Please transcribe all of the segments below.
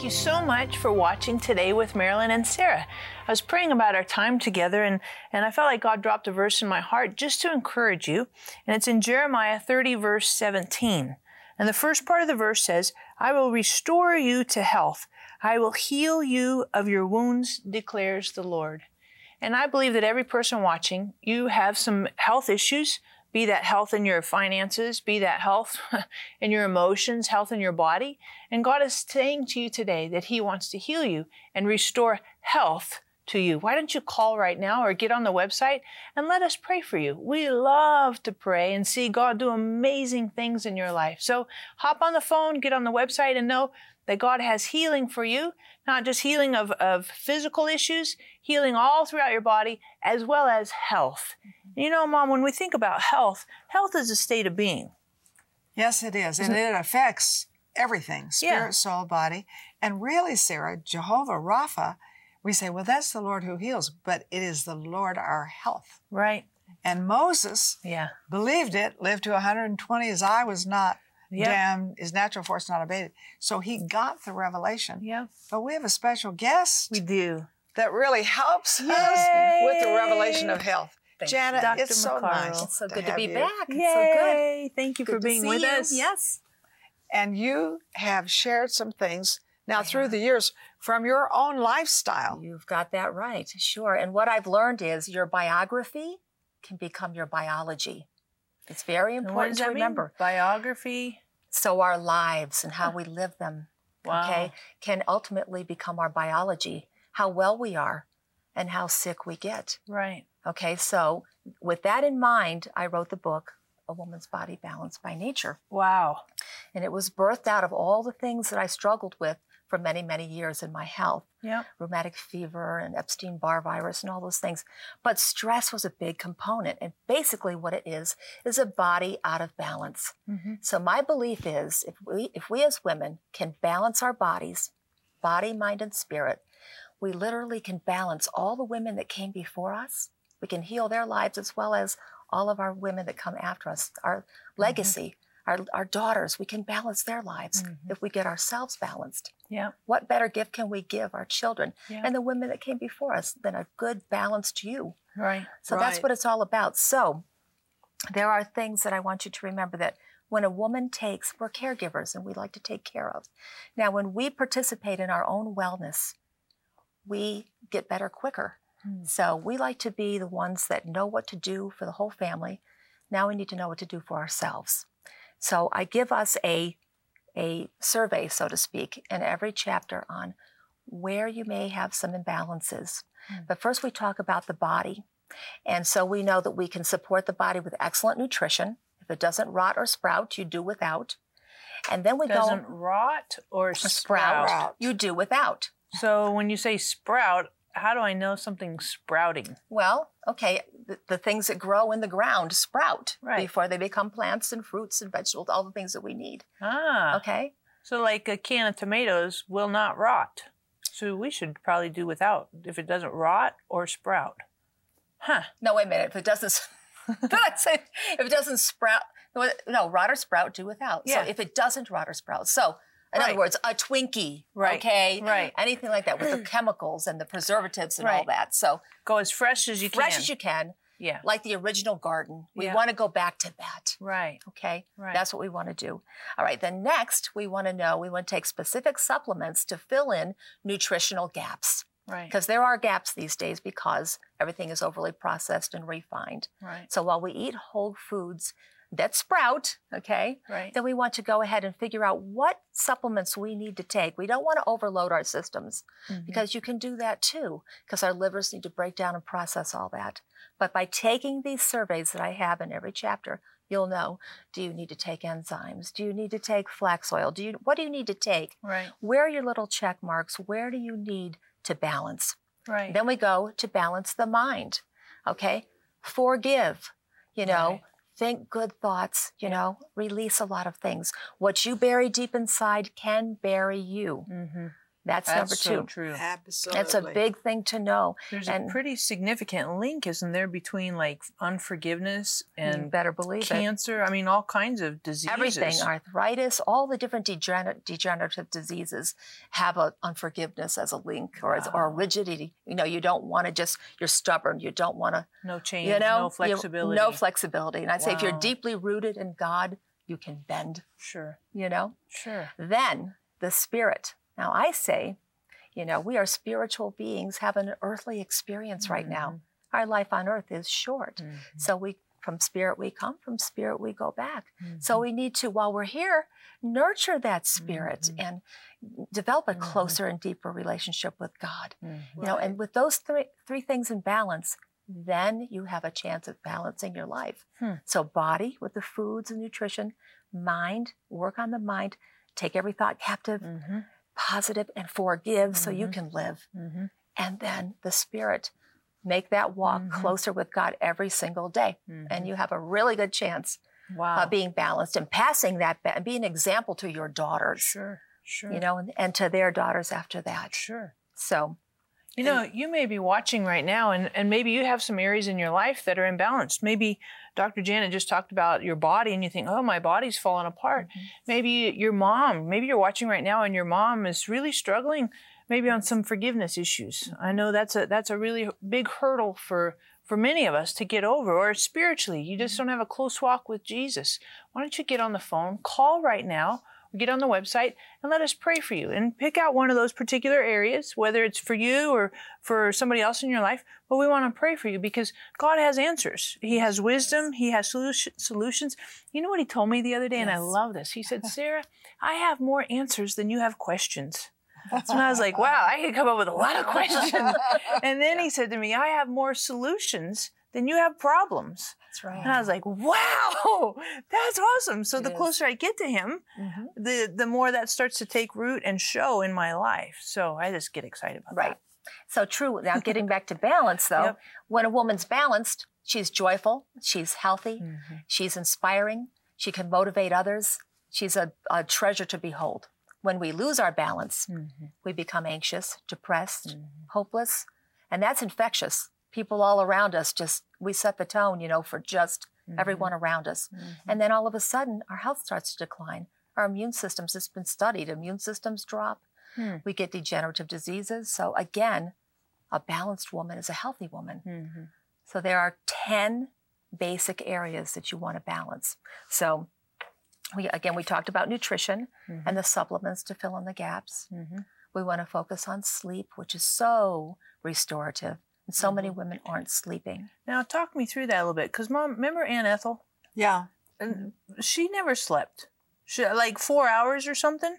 Thank you so much for watching today with Marilyn and Sarah. I was praying about our time together and, and I felt like God dropped a verse in my heart just to encourage you. And it's in Jeremiah 30 verse 17. And the first part of the verse says, I will restore you to health. I will heal you of your wounds, declares the Lord. And I believe that every person watching, you have some health issues, be that health in your finances, be that health in your emotions, health in your body. And God is saying to you today that He wants to heal you and restore health to you. Why don't you call right now or get on the website and let us pray for you? We love to pray and see God do amazing things in your life. So hop on the phone, get on the website and know that God has healing for you, not just healing of, of physical issues, healing all throughout your body, as well as health. Mm-hmm. You know, Mom, when we think about health, health is a state of being. Yes, it is. And it affects everything spirit, Yeah. soul, body. And really, Sarah, Jehovah Rapha, we say, well, that's the Lord who heals, but it is the Lord our health. Right. And Moses Yeah. believed it, lived to 120. His eye was not Yeah. damned, his natural force not abated. So he got the revelation. Yeah. But we have a special guest We do. that really helps us with the revelation of health. Thank you. Janet, Dr. it's so nice. It's so to good to be you. back. It's so good. Thank you Good for being with you. us. Yes. And you have shared some things now through the years from your own lifestyle. You've got that right. Sure. And what I've learned is your biography can become your biology. It's very important to that mean? remember. Biography. So our lives and how we live them, Wow. okay, can ultimately become our biology, how well we are and how sick we get. Right. Okay, so with that in mind, I wrote the book, A Woman's Body Balanced by Nature. Wow. And it was birthed out of all the things that I struggled with for many, many years in my health Yep. rheumatic fever and Epstein Barr virus and all those things. But stress was a big component. And basically, what it is, is a body out of balance. Mhm. So, my belief is if we, if we as women can balance our bodies, body, mind, and spirit, we literally can balance all the women that came before us. We can heal their lives as well as all of our women that come after us, our legacy. Our, our daughters, we can balance their lives if we get ourselves balanced Yeah. what better gift can we give our children Yeah. and the women that came before us than a good balanced you Right. so that's what it's all about so there are things that i want you to remember that when a woman takes we're caregivers and we like to take care of now when we participate in our own wellness we get better quicker Hmm. so we like to be the ones that know what to do for the whole family now we need to know what to do for ourselves so i give us a a survey, so to speak, in every chapter on where you may have some imbalances. Mm. But first, we talk about the body. And so we know that we can support the body with excellent nutrition. If it doesn't rot or sprout, you do without. And then we Doesn't go rot or sprout, sprout. you do without. So when you say sprout, how do I know something's sprouting? Well, okay, the, the things that grow in the ground sprout Right. before they become plants and fruits and vegetables, all the things that we need. Ah. Okay? So like a can of tomatoes will not rot. So we should probably do without if it doesn't rot or sprout. Huh. No, wait a minute. If it doesn't, did I say if it doesn't sprout? No, rot or sprout, do without. Yeah. So if it doesn't rot or sprout, so in Right. other words, a Twinkie, Right, Okay, right. anything like that with the chemicals and the preservatives and all that. So Go as fresh as you fresh can. Fresh as you can, Yeah. like the original garden. We Yeah. want to go back to that. Right. Okay, Right. that's what we want to do. All right, then next we want to know we want to take specific supplements to fill in nutritional gaps Right. because there are gaps these days because everything is overly processed and refined. Right. So while we eat whole foods that sprout, okay, Right. then we want to go ahead and figure out what supplements we need to take. We don't want to overload our systems Mhm. because you can do that too, because our livers need to break down and process all that. But by taking these surveys that I have in every chapter, you'll know do you need to take enzymes? Do you need to take flax oil? Do you what do you need to take? Right. Where are your little check marks? Where do you need to balance? Right. Then we go to balance the mind. Okay? Forgive. You know, Right. Think good thoughts, you know, release a lot of things. What you bury deep inside can bury you. mm-hmm. That's, That's number so two. true. Absolutely. It's a big thing to know. There's and a pretty significant link, isn't there, between like unforgiveness and better believe it. cancer? I mean, all kinds of diseases. Everything, arthritis, all the different degener- degenerative diseases have a unforgiveness as a link or as, or a rigidity. You know, you don't want to just you're stubborn. You don't want to, No change, you know, no you- flexibility. no flexibility. And I'd say if you're deeply rooted in God, you can bend. Sure, You know, sure. then the spirit. Now I say, you know, we are spiritual beings having an earthly experience right now. Mm-hmm. Our life on earth is short. So we from spirit we come, from spirit we go back. So Mm-hmm. we need to, while we're here, nurture that spirit Mhm. and develop a Mhm. closer and deeper relationship with God. You know, and with those three three things in balance, then you have a chance of balancing your life. Hmm. So body with the foods and nutrition, mind, work on the mind, take every thought captive, Mhm. Positive, and forgive so you Mhm. can live. Mhm. And then the spirit, make that walk Mhm. closer with God every single day. And you have a really good chance wow, of being balanced and passing that ba- and being an example to your daughters, sure, sure, you know, and, and to their daughters after that. sure. So, You know, you may be watching right now, and, and maybe you have some areas in your life that are imbalanced. Maybe Dr. Janet just talked about your body, and you think, oh, my body's falling apart. Mm-hmm. Maybe your mom, maybe you're watching right now, and your mom is really struggling, maybe on some forgiveness issues. I know that's a that's a really big hurdle for for many of us to get over, or spiritually, you just mm-hmm. don't have a close walk with Jesus. Why don't you get on the phone, call right now, get on the website, and let us pray for you and pick out one of those particular areas, whether it's for you or for somebody else in your life. But we want to pray for you because God has answers. He has wisdom. He has solution, solutions. You know what He told me the other day, and I love this. He said, Sarah, I have more answers than you have questions. And I was like, wow, I could come up with a lot of questions. and then he said to me, I have more solutions than you have problems. that's right. And I was like, wow, that's awesome. So It the is. closer I get to him, Mhm. the the more that starts to take root and show in my life. So I just get excited about it. Right. So true. Now, getting back to balance, though, Yep. when a woman's balanced, she's joyful, she's healthy, that. Mhm. she's inspiring, she can motivate others, she's a, a treasure to behold. When we lose our balance, Mhm. we become anxious, depressed, Mhm. hopeless, and that's infectious. People all around us just, we set the tone, you know, for just everyone around us. Mhm. And then all of a sudden, our health starts to decline. Our immune systems, it's been studied, immune systems drop. Hmm. We get degenerative diseases. So, again, a balanced woman is a healthy woman. Mhm. So, there are 10 basic areas that you want to balance. So, we, again, we talked about nutrition and the supplements to fill in the gaps. Mhm. We want to focus on sleep, which is so restorative. And so Mm-hmm. many women aren't sleeping. Now talk me through that a little bit, because mom, remember Aunt Ethel? Yeah. And she never slept. She, like four hours or something.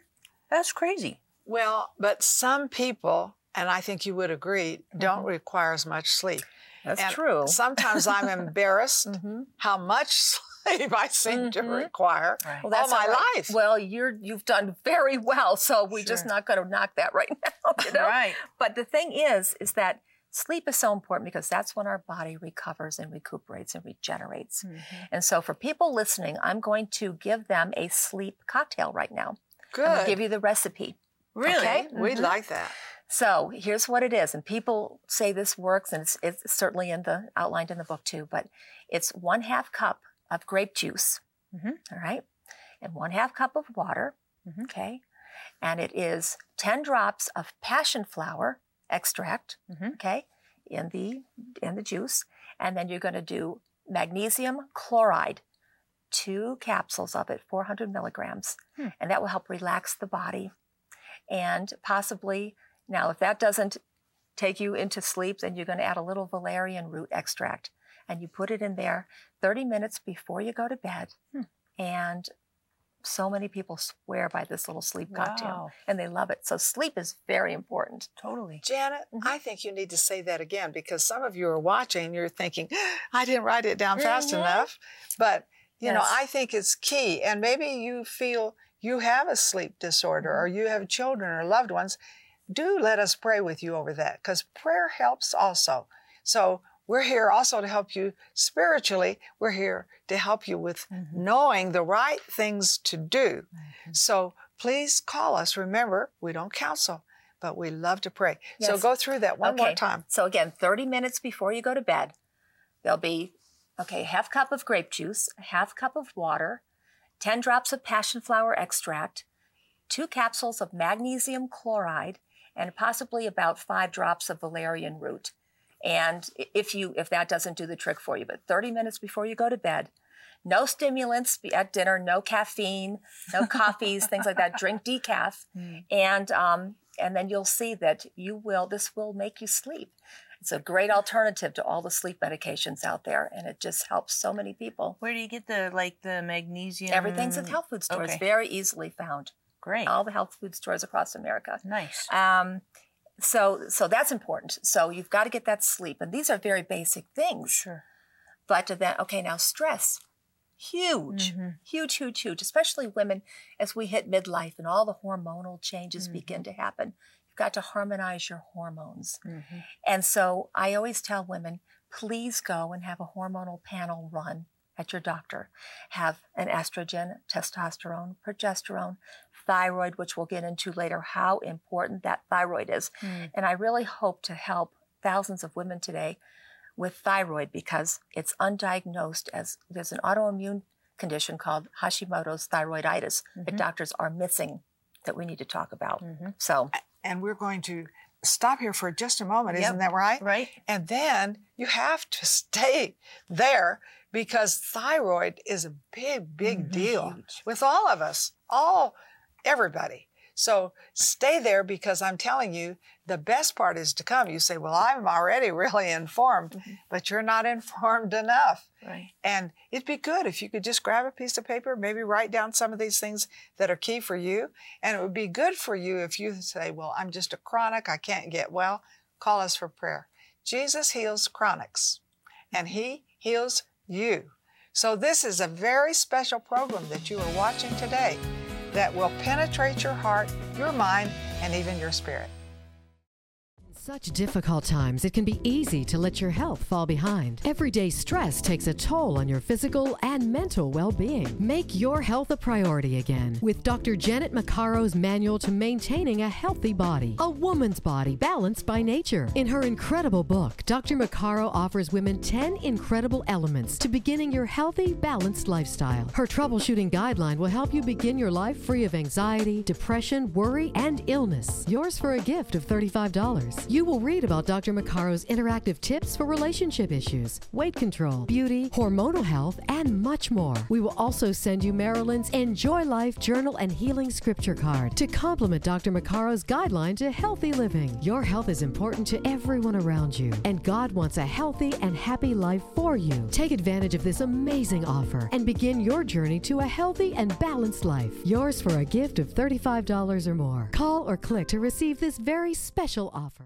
That's crazy. Well, but some people, and I think you would agree, don't require as much sleep. That's And true. Sometimes I'm embarrassed Mhm. how much sleep I seem to Mhm. require Right. Well, all that's my all right. life. Well, you're you've done very well, so we're just not going to knock that right now. You know? Right. But the thing is, is that sleep is so important because that's when our body recovers and recuperates and regenerates. Mhm. And so, for people listening, I'm going to give them a sleep cocktail right now. Good. I'm going to give you the recipe. Really? Okay. we Mhm. like that. So here's what it is, and people say this works, and it's, it's certainly in the outlined in the book too. But it's one half cup of grape juice, Mhm. all right, and one half cup of water, Mhm. okay, and it is ten drops of passion flower extract, Mhm. okay, in the in the juice, and then you're going to do magnesium chloride, two capsules of it, 400 milligrams, Hmm. and that will help relax the body, and possibly now, if that doesn't take you into sleep, then you're going to add a little valerian root extract and you put it in there 30 minutes before you go to bed. Hmm. And so many people swear by this little sleep cocktail and they love it. So, sleep is very important. Totally. Janet, Mhm. I think you need to say that again because some of you are watching, you're thinking, I didn't write it down fast Mhm. enough. But, you know, I think it's key. And maybe you feel you have a sleep disorder or you have children or loved ones. Do let us pray with you over that because prayer helps also. So, we're here also to help you spiritually. We're here to help you with Mhm. knowing the right things to do. Mhm. So please call us. Remember, we don't counsel, but we love to pray. So go through that one more Okay. time. So again, 30 minutes before you go to bed, there'll be okay, half cup of grape juice, a half cup of water, 10 drops of passion flower extract, two capsules of magnesium chloride, and possibly about five drops of valerian root. And if you if that doesn't do the trick for you, but 30 minutes before you go to bed, no stimulants at dinner, no caffeine, no coffees, things like that. Drink decaf, and um, and then you'll see that you will. This will make you sleep. It's a great alternative to all the sleep medications out there, and it just helps so many people. Where do you get the like the magnesium? Everything's in health food stores, Okay. very easily found. Great. All the health food stores across America. nice. Um, so so that's important. So you've got to get that sleep, and these are very basic things. Sure. But then, okay, now stress, huge, Mhm. huge, huge, huge, especially women as we hit midlife and all the hormonal changes Mm-hmm. begin to happen. You've got to harmonize your hormones. Mhm. And so I always tell women, please go and have a hormonal panel run at your doctor. Have an estrogen, testosterone, progesterone, thyroid, which we'll get into later, how important that thyroid is. Mm. And I really hope to help thousands of women today with thyroid because it's undiagnosed as there's an autoimmune condition called Hashimoto's thyroiditis that doctors are missing that we need to talk about. Mhm. So, And we're going to stop here for just a moment. Yep. Isn't that right? Right. And then you have to stay there because thyroid is a big, big Mhm. deal Huge. with all of us, all, everybody. So stay there because I'm telling you, the best part is to come. You say, Well, I'm already really informed, Mhm. but you're not informed enough. Right. And it'd be good if you could just grab a piece of paper, maybe write down some of these things that are key for you. And it would be good for you if you say, Well, I'm just a chronic, I can't get well. Call us for prayer. Jesus heals chronics, and He heals you. So, this is a very special program that you are watching today that will penetrate your heart, your mind, and even your spirit. Such difficult times, it can be easy to let your health fall behind. Everyday stress takes a toll on your physical and mental well being. Make your health a priority again with Dr. Janet Maccaro's Manual to Maintaining a Healthy Body, a woman's body balanced by nature. In her incredible book, Dr. Maccaro offers women 10 incredible elements to beginning your healthy, balanced lifestyle. Her troubleshooting guideline will help you begin your life free of anxiety, depression, worry, and illness. Yours for a gift of $35. You will read about Dr. Maccaro's interactive tips for relationship issues, weight control, beauty, hormonal health, and much more. We will also send you Marilyn's Enjoy Life Journal and Healing Scripture card to complement Dr. Maccaro's guideline to healthy living. Your health is important to everyone around you, and God wants a healthy and happy life for you. Take advantage of this amazing offer and begin your journey to a healthy and balanced life. Yours for a gift of $35 or more. Call or click to receive this very special offer.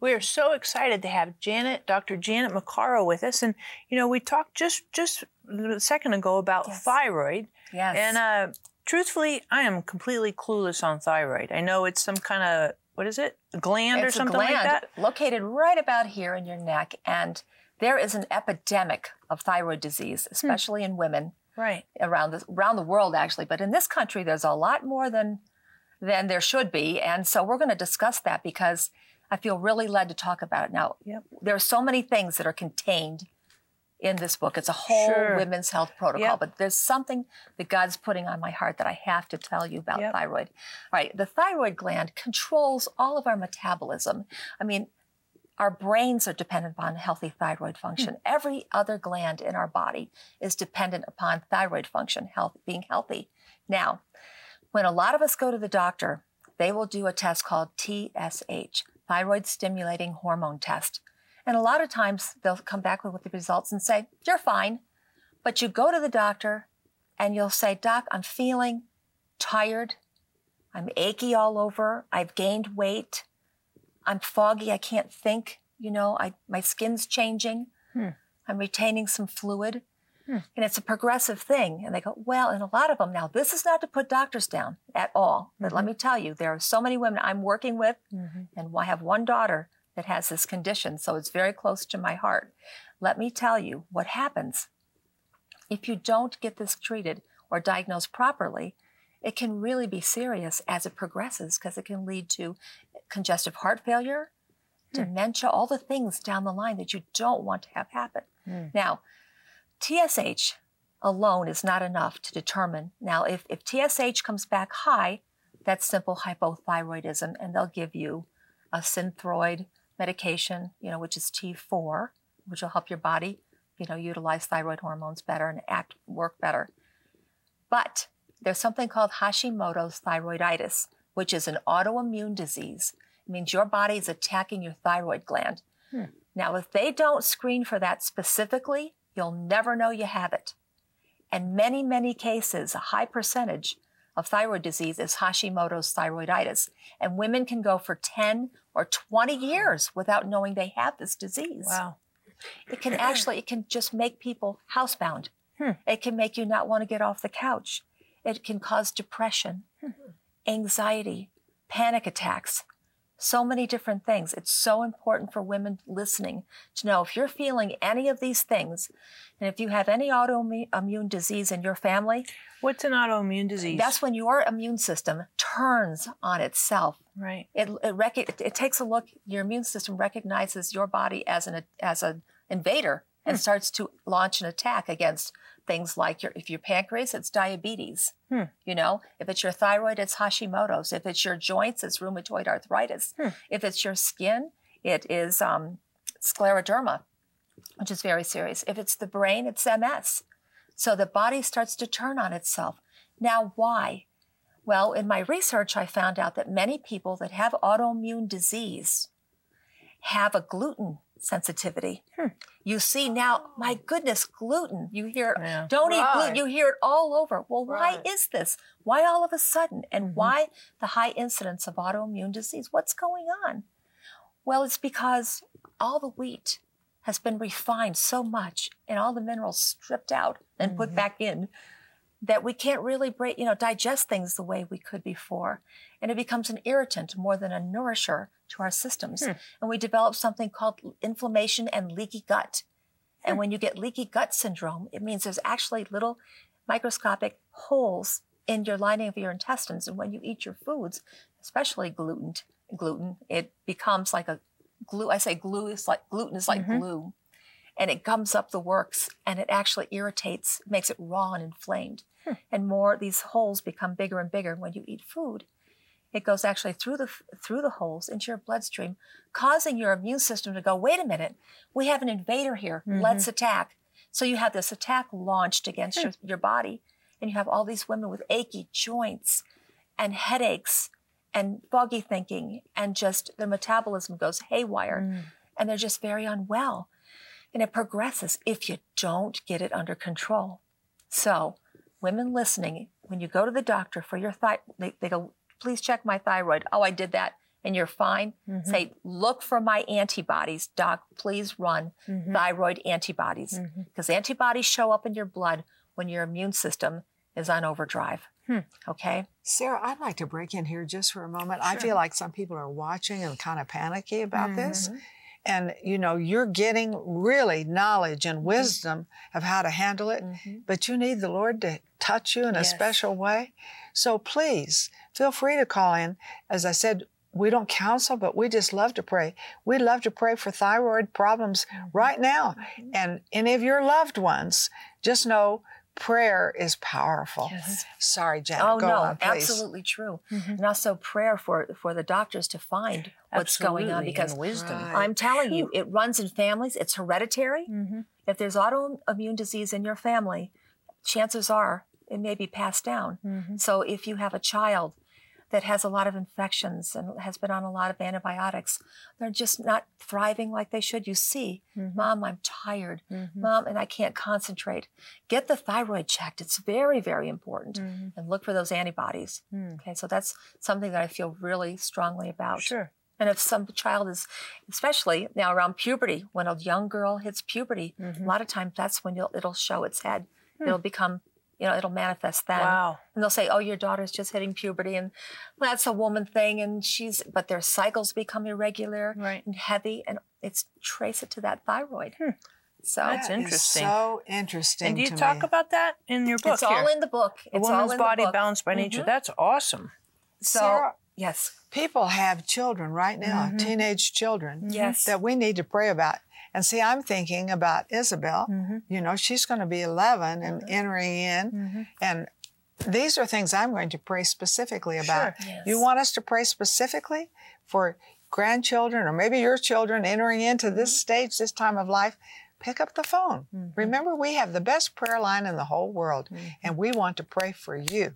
We are so excited to have Janet, Dr. Janet Maccaro with us. And, you know, we talked just, just a second ago about Yes. thyroid. yes. And uh, truthfully, I am completely clueless on thyroid. I know it's some kind of, what is it? A gland or it's something a gland like that? located right about here in your neck. And there is an epidemic of thyroid disease, especially in women Right. around the, around the world, actually. But in this country, there's a lot more than, than there should be. And so we're going to discuss that because I feel really led to talk about it. Now, Yep. there are so many things that are contained in this book. It's a whole Sure. women's health protocol, Yep. but there's something that God's putting on my heart that I have to tell you about Yep. thyroid. All right, the thyroid gland controls all of our metabolism. I mean, our brains are dependent upon healthy thyroid function. Hmm. Every other gland in our body is dependent upon thyroid function, health, being healthy. Now, when a lot of us go to the doctor, they will do a test called TSH, thyroid stimulating hormone test. And a lot of times they'll come back with the results and say, You're fine. But you go to the doctor and you'll say, Doc, I'm feeling tired. I'm achy all over. I've gained weight. I'm foggy. I can't think. You know, I, my skin's changing. Hmm. I'm retaining some fluid. Hmm. And it's a progressive thing. And they go, well, and a lot of them now, this is not to put doctors down at all. But let mm-hmm. me tell you, there are so many women I'm working with, mm-hmm. and I have one daughter that has this condition. So it's very close to my heart. Let me tell you what happens if you don't get this treated or diagnosed properly. It can really be serious as it progresses because it can lead to congestive heart failure, hmm. dementia, all the things down the line that you don't want to have happen. Hmm. Now, TSH alone is not enough to determine. Now, if, if TSH comes back high, that's simple hypothyroidism, and they'll give you a synthroid medication, you know, which is T4, which will help your body, you know, utilize thyroid hormones better and act work better. But there's something called Hashimoto's thyroiditis, which is an autoimmune disease. It means your body is attacking your thyroid gland. Hmm. Now, if they don't screen for that specifically, you'll never know you have it. And many, many cases, a high percentage of thyroid disease is Hashimoto's thyroiditis. And women can go for 10 or 20 years without knowing they have this disease. Wow. It can actually, it can just make people housebound. Hmm. It can make you not want to get off the couch. It can cause depression, hmm. anxiety, panic attacks, so many different things. It's so important for women listening to know if you're feeling any of these things, and if you have any autoimmune disease in your family, What's an autoimmune disease? that's when your immune system turns on itself. right. It it, rec- it, it takes a look. Your immune system recognizes your body as an as an invader and hmm. starts to launch an attack against things like your if your pancreas, it's diabetes. Hmm. You know, if it's your thyroid, it's Hashimoto's. If it's your joints, it's rheumatoid arthritis. Hmm. If it's your skin, it is um, scleroderma, which is very serious. If it's the brain, it's MS. So the body starts to turn on itself. Now, why? Well, in my research, I found out that many people that have autoimmune disease have a gluten sensitivity. Hmm. You see now, my goodness, gluten. You hear, it, Yeah. don't eat gluten. You hear it all over. Well, why is this? Why all of a sudden? And mm-hmm. why the high incidence of autoimmune disease? What's going on? Well, it's because all the wheat has been refined so much and all the minerals stripped out and put mm-hmm. back in that we can't really break, you know, digest things the way we could before. And it becomes an irritant more than a nourisher to our systems. Hmm. And we develop something called inflammation and leaky gut. And hmm. when you get leaky gut syndrome, it means there's actually little microscopic holes in your lining of your intestines. And when you eat your foods, especially gluten, gluten, it becomes like a glue. I say glue is like gluten is like mm-hmm. glue and it gums up the works and it actually irritates, makes it raw and inflamed. Hmm. And more, these holes become bigger and bigger when you eat food. It goes actually through the through the holes into your bloodstream, causing your immune system to go, wait a minute, we have an invader here. Let's mm-hmm. attack. So you have this attack launched against your, your body, and you have all these women with achy joints and headaches and foggy thinking, and just their metabolism goes haywire, mm. and they're just very unwell and it progresses if you don't get it under control. So, women listening, when you go to the doctor for your thyroid, they, they go, please check my thyroid. Oh, I did that. And you're fine. Mm-hmm. Say, look for my antibodies. Doc, please run mm-hmm. thyroid antibodies mm-hmm. because antibodies show up in your blood when your immune system is on overdrive. Hmm. Okay? Sarah, I'd like to break in here just for a moment. I feel like some people are watching and kind of panicky about this. And you know, you're getting really knowledge and wisdom of how to handle it, but you need the Lord to touch you in a special way. So please feel free to call in. As I said, we don't counsel, but we just love to pray. We love to pray for thyroid problems right now. And any of your loved ones, just know prayer is powerful. Yes. Sorry, Janet. Oh go no, on, absolutely true. Mm-hmm. And also prayer for for the doctors to find what's going on because and wisdom. Right. I'm telling you, it runs in families. It's hereditary. Mhm. If there's autoimmune disease in your family, chances are it may be passed down. Mm-hmm. So if you have a child that has a lot of infections and has been on a lot of antibiotics, they're just not thriving like they should. You see, Mm-hmm. mom, I'm tired. Mom, and I can't concentrate. Get the thyroid checked. It's very, very important. Mm-hmm. And look for those antibodies. Okay, so that's something that I feel really strongly about. Sure. And if some child is, especially now around puberty, when a young girl hits puberty, Mm-hmm. a lot of times that's when you'll, it'll show its head. Hmm. It'll become, you know, it'll manifest then. Wow. And they'll say, "Oh, your daughter's just hitting puberty, and that's a woman thing." And she's, but their cycles become irregular Right. and heavy, and it's trace it to that thyroid. So That's That is interesting. so interesting. And do you to talk me. about that in your book? it's all in the book. A It's all woman's in the body book. balanced by nature. Mhm. That's awesome. So Sarah, yes, people have children right now, Mm-hmm. teenage children, Yes. that we need to pray about. And see, I'm thinking about Isabel. Mm-hmm. You know, she's going to be 11 and entering in. Mm-hmm. And these are things I'm going to pray specifically about. Sure. Yes. You want us to pray specifically for grandchildren or maybe your children entering into this Mm-hmm. stage, this time of life? Pick up the phone. Remember, we have the best prayer line in the whole world, Mm-hmm. and we want to pray for you.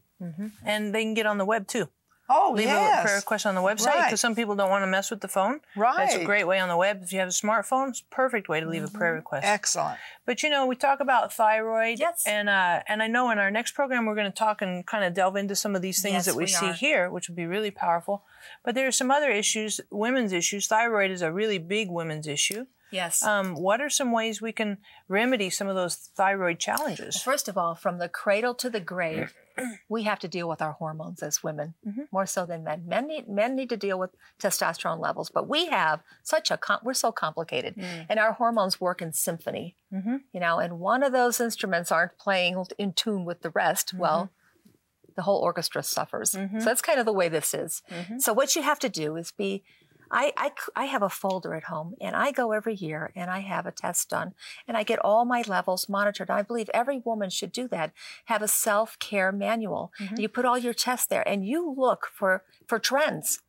And they can get on the web too. Oh, Leave yes. a prayer request on the website Right. because some people don't want to mess with the phone. Right. That's a great way on the web. If you have a smartphone, it's a perfect way to leave a prayer request. Excellent. But you know, we talk about thyroid, Yes. and uh, and I know in our next program we're going to talk and kind of delve into some of these things Yes, that we, we see are. here, which would be really powerful. But there are some other issues, women's issues. Thyroid is a really big women's issue. yes. Um, what are some ways we can remedy some of those thyroid challenges? First of all, from the cradle to the grave, we have to deal with our hormones as women Mm-hmm. more so than men. Men need men need to deal with testosterone levels, but we have such a com- we're so complicated, Mm. and our hormones work in symphony. Mm-hmm. You know, and one of those instruments aren't playing in tune with the rest. Mm-hmm. Well. The whole orchestra suffers. So that's kind of the way this is. Mm-hmm. So what you have to do is be I, I, I have a folder at home and I go every year and I have a test done and I get all my levels monitored. I believe every woman should do that. Have a self care manual. Mm-hmm. You put all your tests there and you look for, for trends.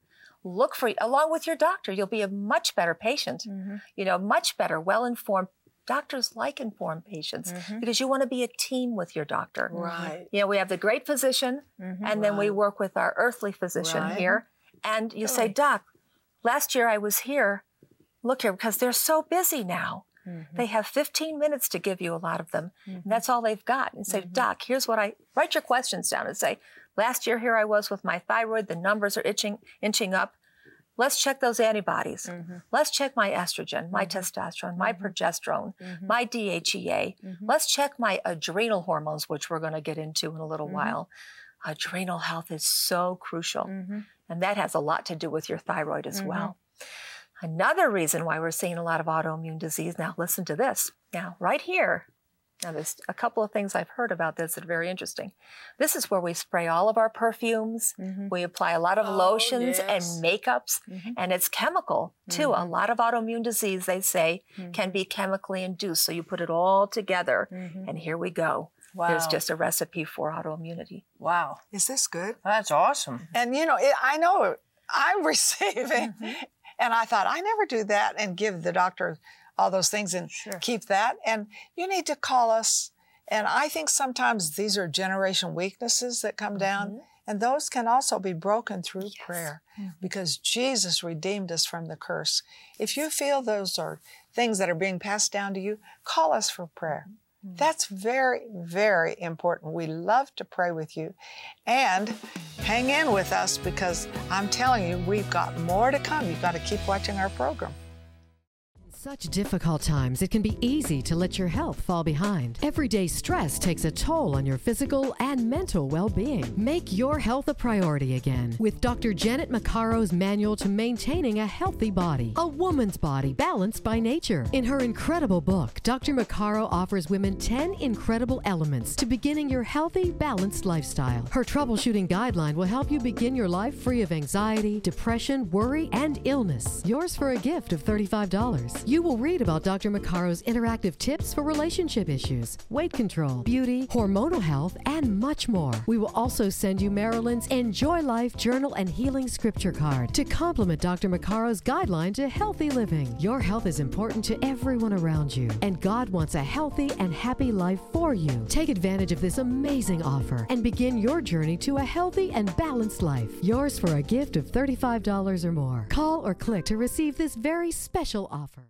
Look for, along with your doctor, you'll be a much better patient, mm-hmm. you know, much better, well informed. Doctors like informed patients mm-hmm. because you want to be a team with your doctor. Right. You know, we have the great physician, and then we work with our earthly physician Right. here. And you say, Doc, last year I was here. Look here, because they're so busy now. Mm-hmm. They have 15 minutes to give you a lot of them. And mm-hmm. that's all they've got. And say, mm-hmm. Doc, here's what I write your questions down and say, last year here I was with my thyroid, the numbers are itching, inching up. Let's check those antibodies. Let's check my estrogen, my testosterone, my progesterone, my DHEA. Let's check my adrenal hormones, which we're going to get into in a little while. Adrenal health is so crucial, and that has a lot to do with your thyroid as mm-hmm. well. Another reason why we're seeing a lot of autoimmune disease. Now, listen to this. Now, right here, now there's a couple of things I've heard about this that are very interesting. This is where we spray all of our perfumes. Mm-hmm. We apply a lot of Oh, lotions yes. and makeups, mm-hmm. and it's chemical too. A lot of autoimmune disease, they say, can be chemically induced. So you put it all together, and here we go. There's Wow. just a recipe for autoimmunity. Wow, Is this good? that's awesome. Mm-hmm. And you know, it, I know I'm receiving, mm-hmm. and I thought I never do that and give the doctor all those things and Sure. keep that. And you need to call us. And I think sometimes these are generation weaknesses that come down, mm-hmm. and those can also be broken through prayer because Jesus redeemed us from the curse. If you feel those are things that are being passed down to you, call us for prayer. Mm. That's very, very important. We love to pray with you. And hang in with us because I'm telling you, we've got more to come. You've got to keep watching our program. Such difficult times, it can be easy to let your health fall behind. Everyday stress takes a toll on your physical and mental well being. Make your health a priority again with Dr. Janet Maccaro's manual to maintaining a healthy body, a woman's body balanced by nature. In her incredible book, Dr. Maccaro offers women 10 incredible elements to beginning your healthy, balanced lifestyle. Her troubleshooting guideline will help you begin your life free of anxiety, depression, worry, and illness. Yours for a gift of $35. You will read about Dr. Maccaro's interactive tips for relationship issues, weight control, beauty, hormonal health, and much more. We will also send you Marilyn's Enjoy Life Journal and Healing Scripture card to complement Dr. Maccaro's guideline to healthy living. Your health is important to everyone around you, and God wants a healthy and happy life for you. Take advantage of this amazing offer and begin your journey to a healthy and balanced life. Yours for a gift of $35 or more. Call or click to receive this very special offer.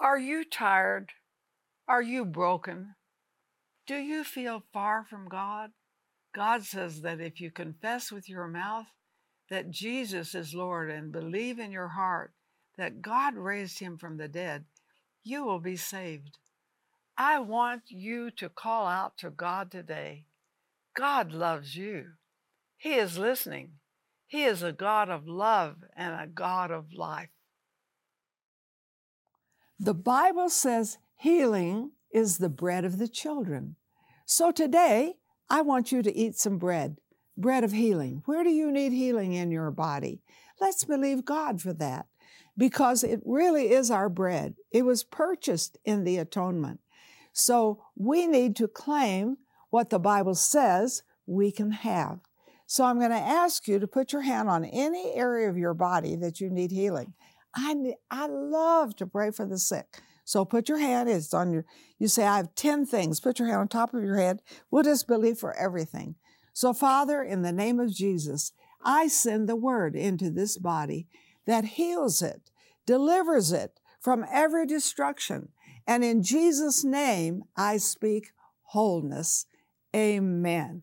Are you tired? Are you broken? Do you feel far from God? God says that if you confess with your mouth that Jesus is Lord and believe in your heart that God raised him from the dead, you will be saved. I want you to call out to God today. God loves you. He is listening. He is a God of love and a God of life. The Bible says healing is the bread of the children. So today, I want you to eat some bread, bread of healing. Where do you need healing in your body? Let's believe God for that because it really is our bread. It was purchased in the atonement. So we need to claim what the Bible says we can have. So I'm going to ask you to put your hand on any area of your body that you need healing. I, I love to pray for the sick. So put your hand, it's on your, you say, I have 10 things. Put your hand on top of your head. We'll just believe for everything. So, Father, in the name of Jesus, I send the word into this body that heals it, delivers it from every destruction. And in Jesus' name, I speak wholeness. Amen.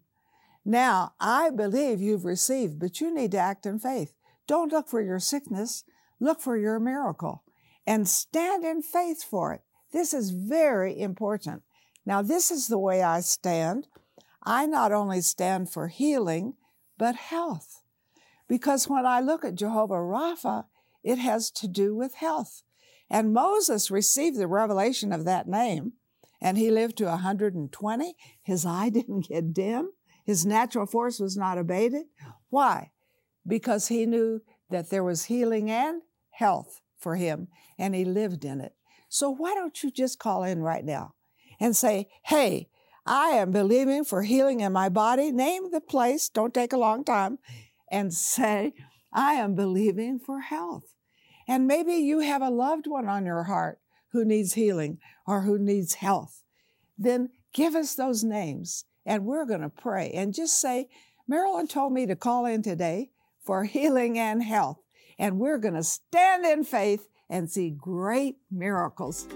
Now, I believe you've received, but you need to act in faith. Don't look for your sickness. Look for your miracle and stand in faith for it. This is very important. Now, this is the way I stand. I not only stand for healing, but health. Because when I look at Jehovah Rapha, it has to do with health. And Moses received the revelation of that name, and he lived to 120. His eye didn't get dim, his natural force was not abated. Why? Because he knew that there was healing and health for him, and he lived in it. So why don't you just call in right now and say, Hey, I am believing for healing in my body. Name the place, don't take a long time, and say, I am believing for health. And maybe you have a loved one on your heart who needs healing or who needs health. Then give us those names and we're going to pray and just say, Marilyn told me to call in today for healing and health. And we're going to stand in faith and see great miracles.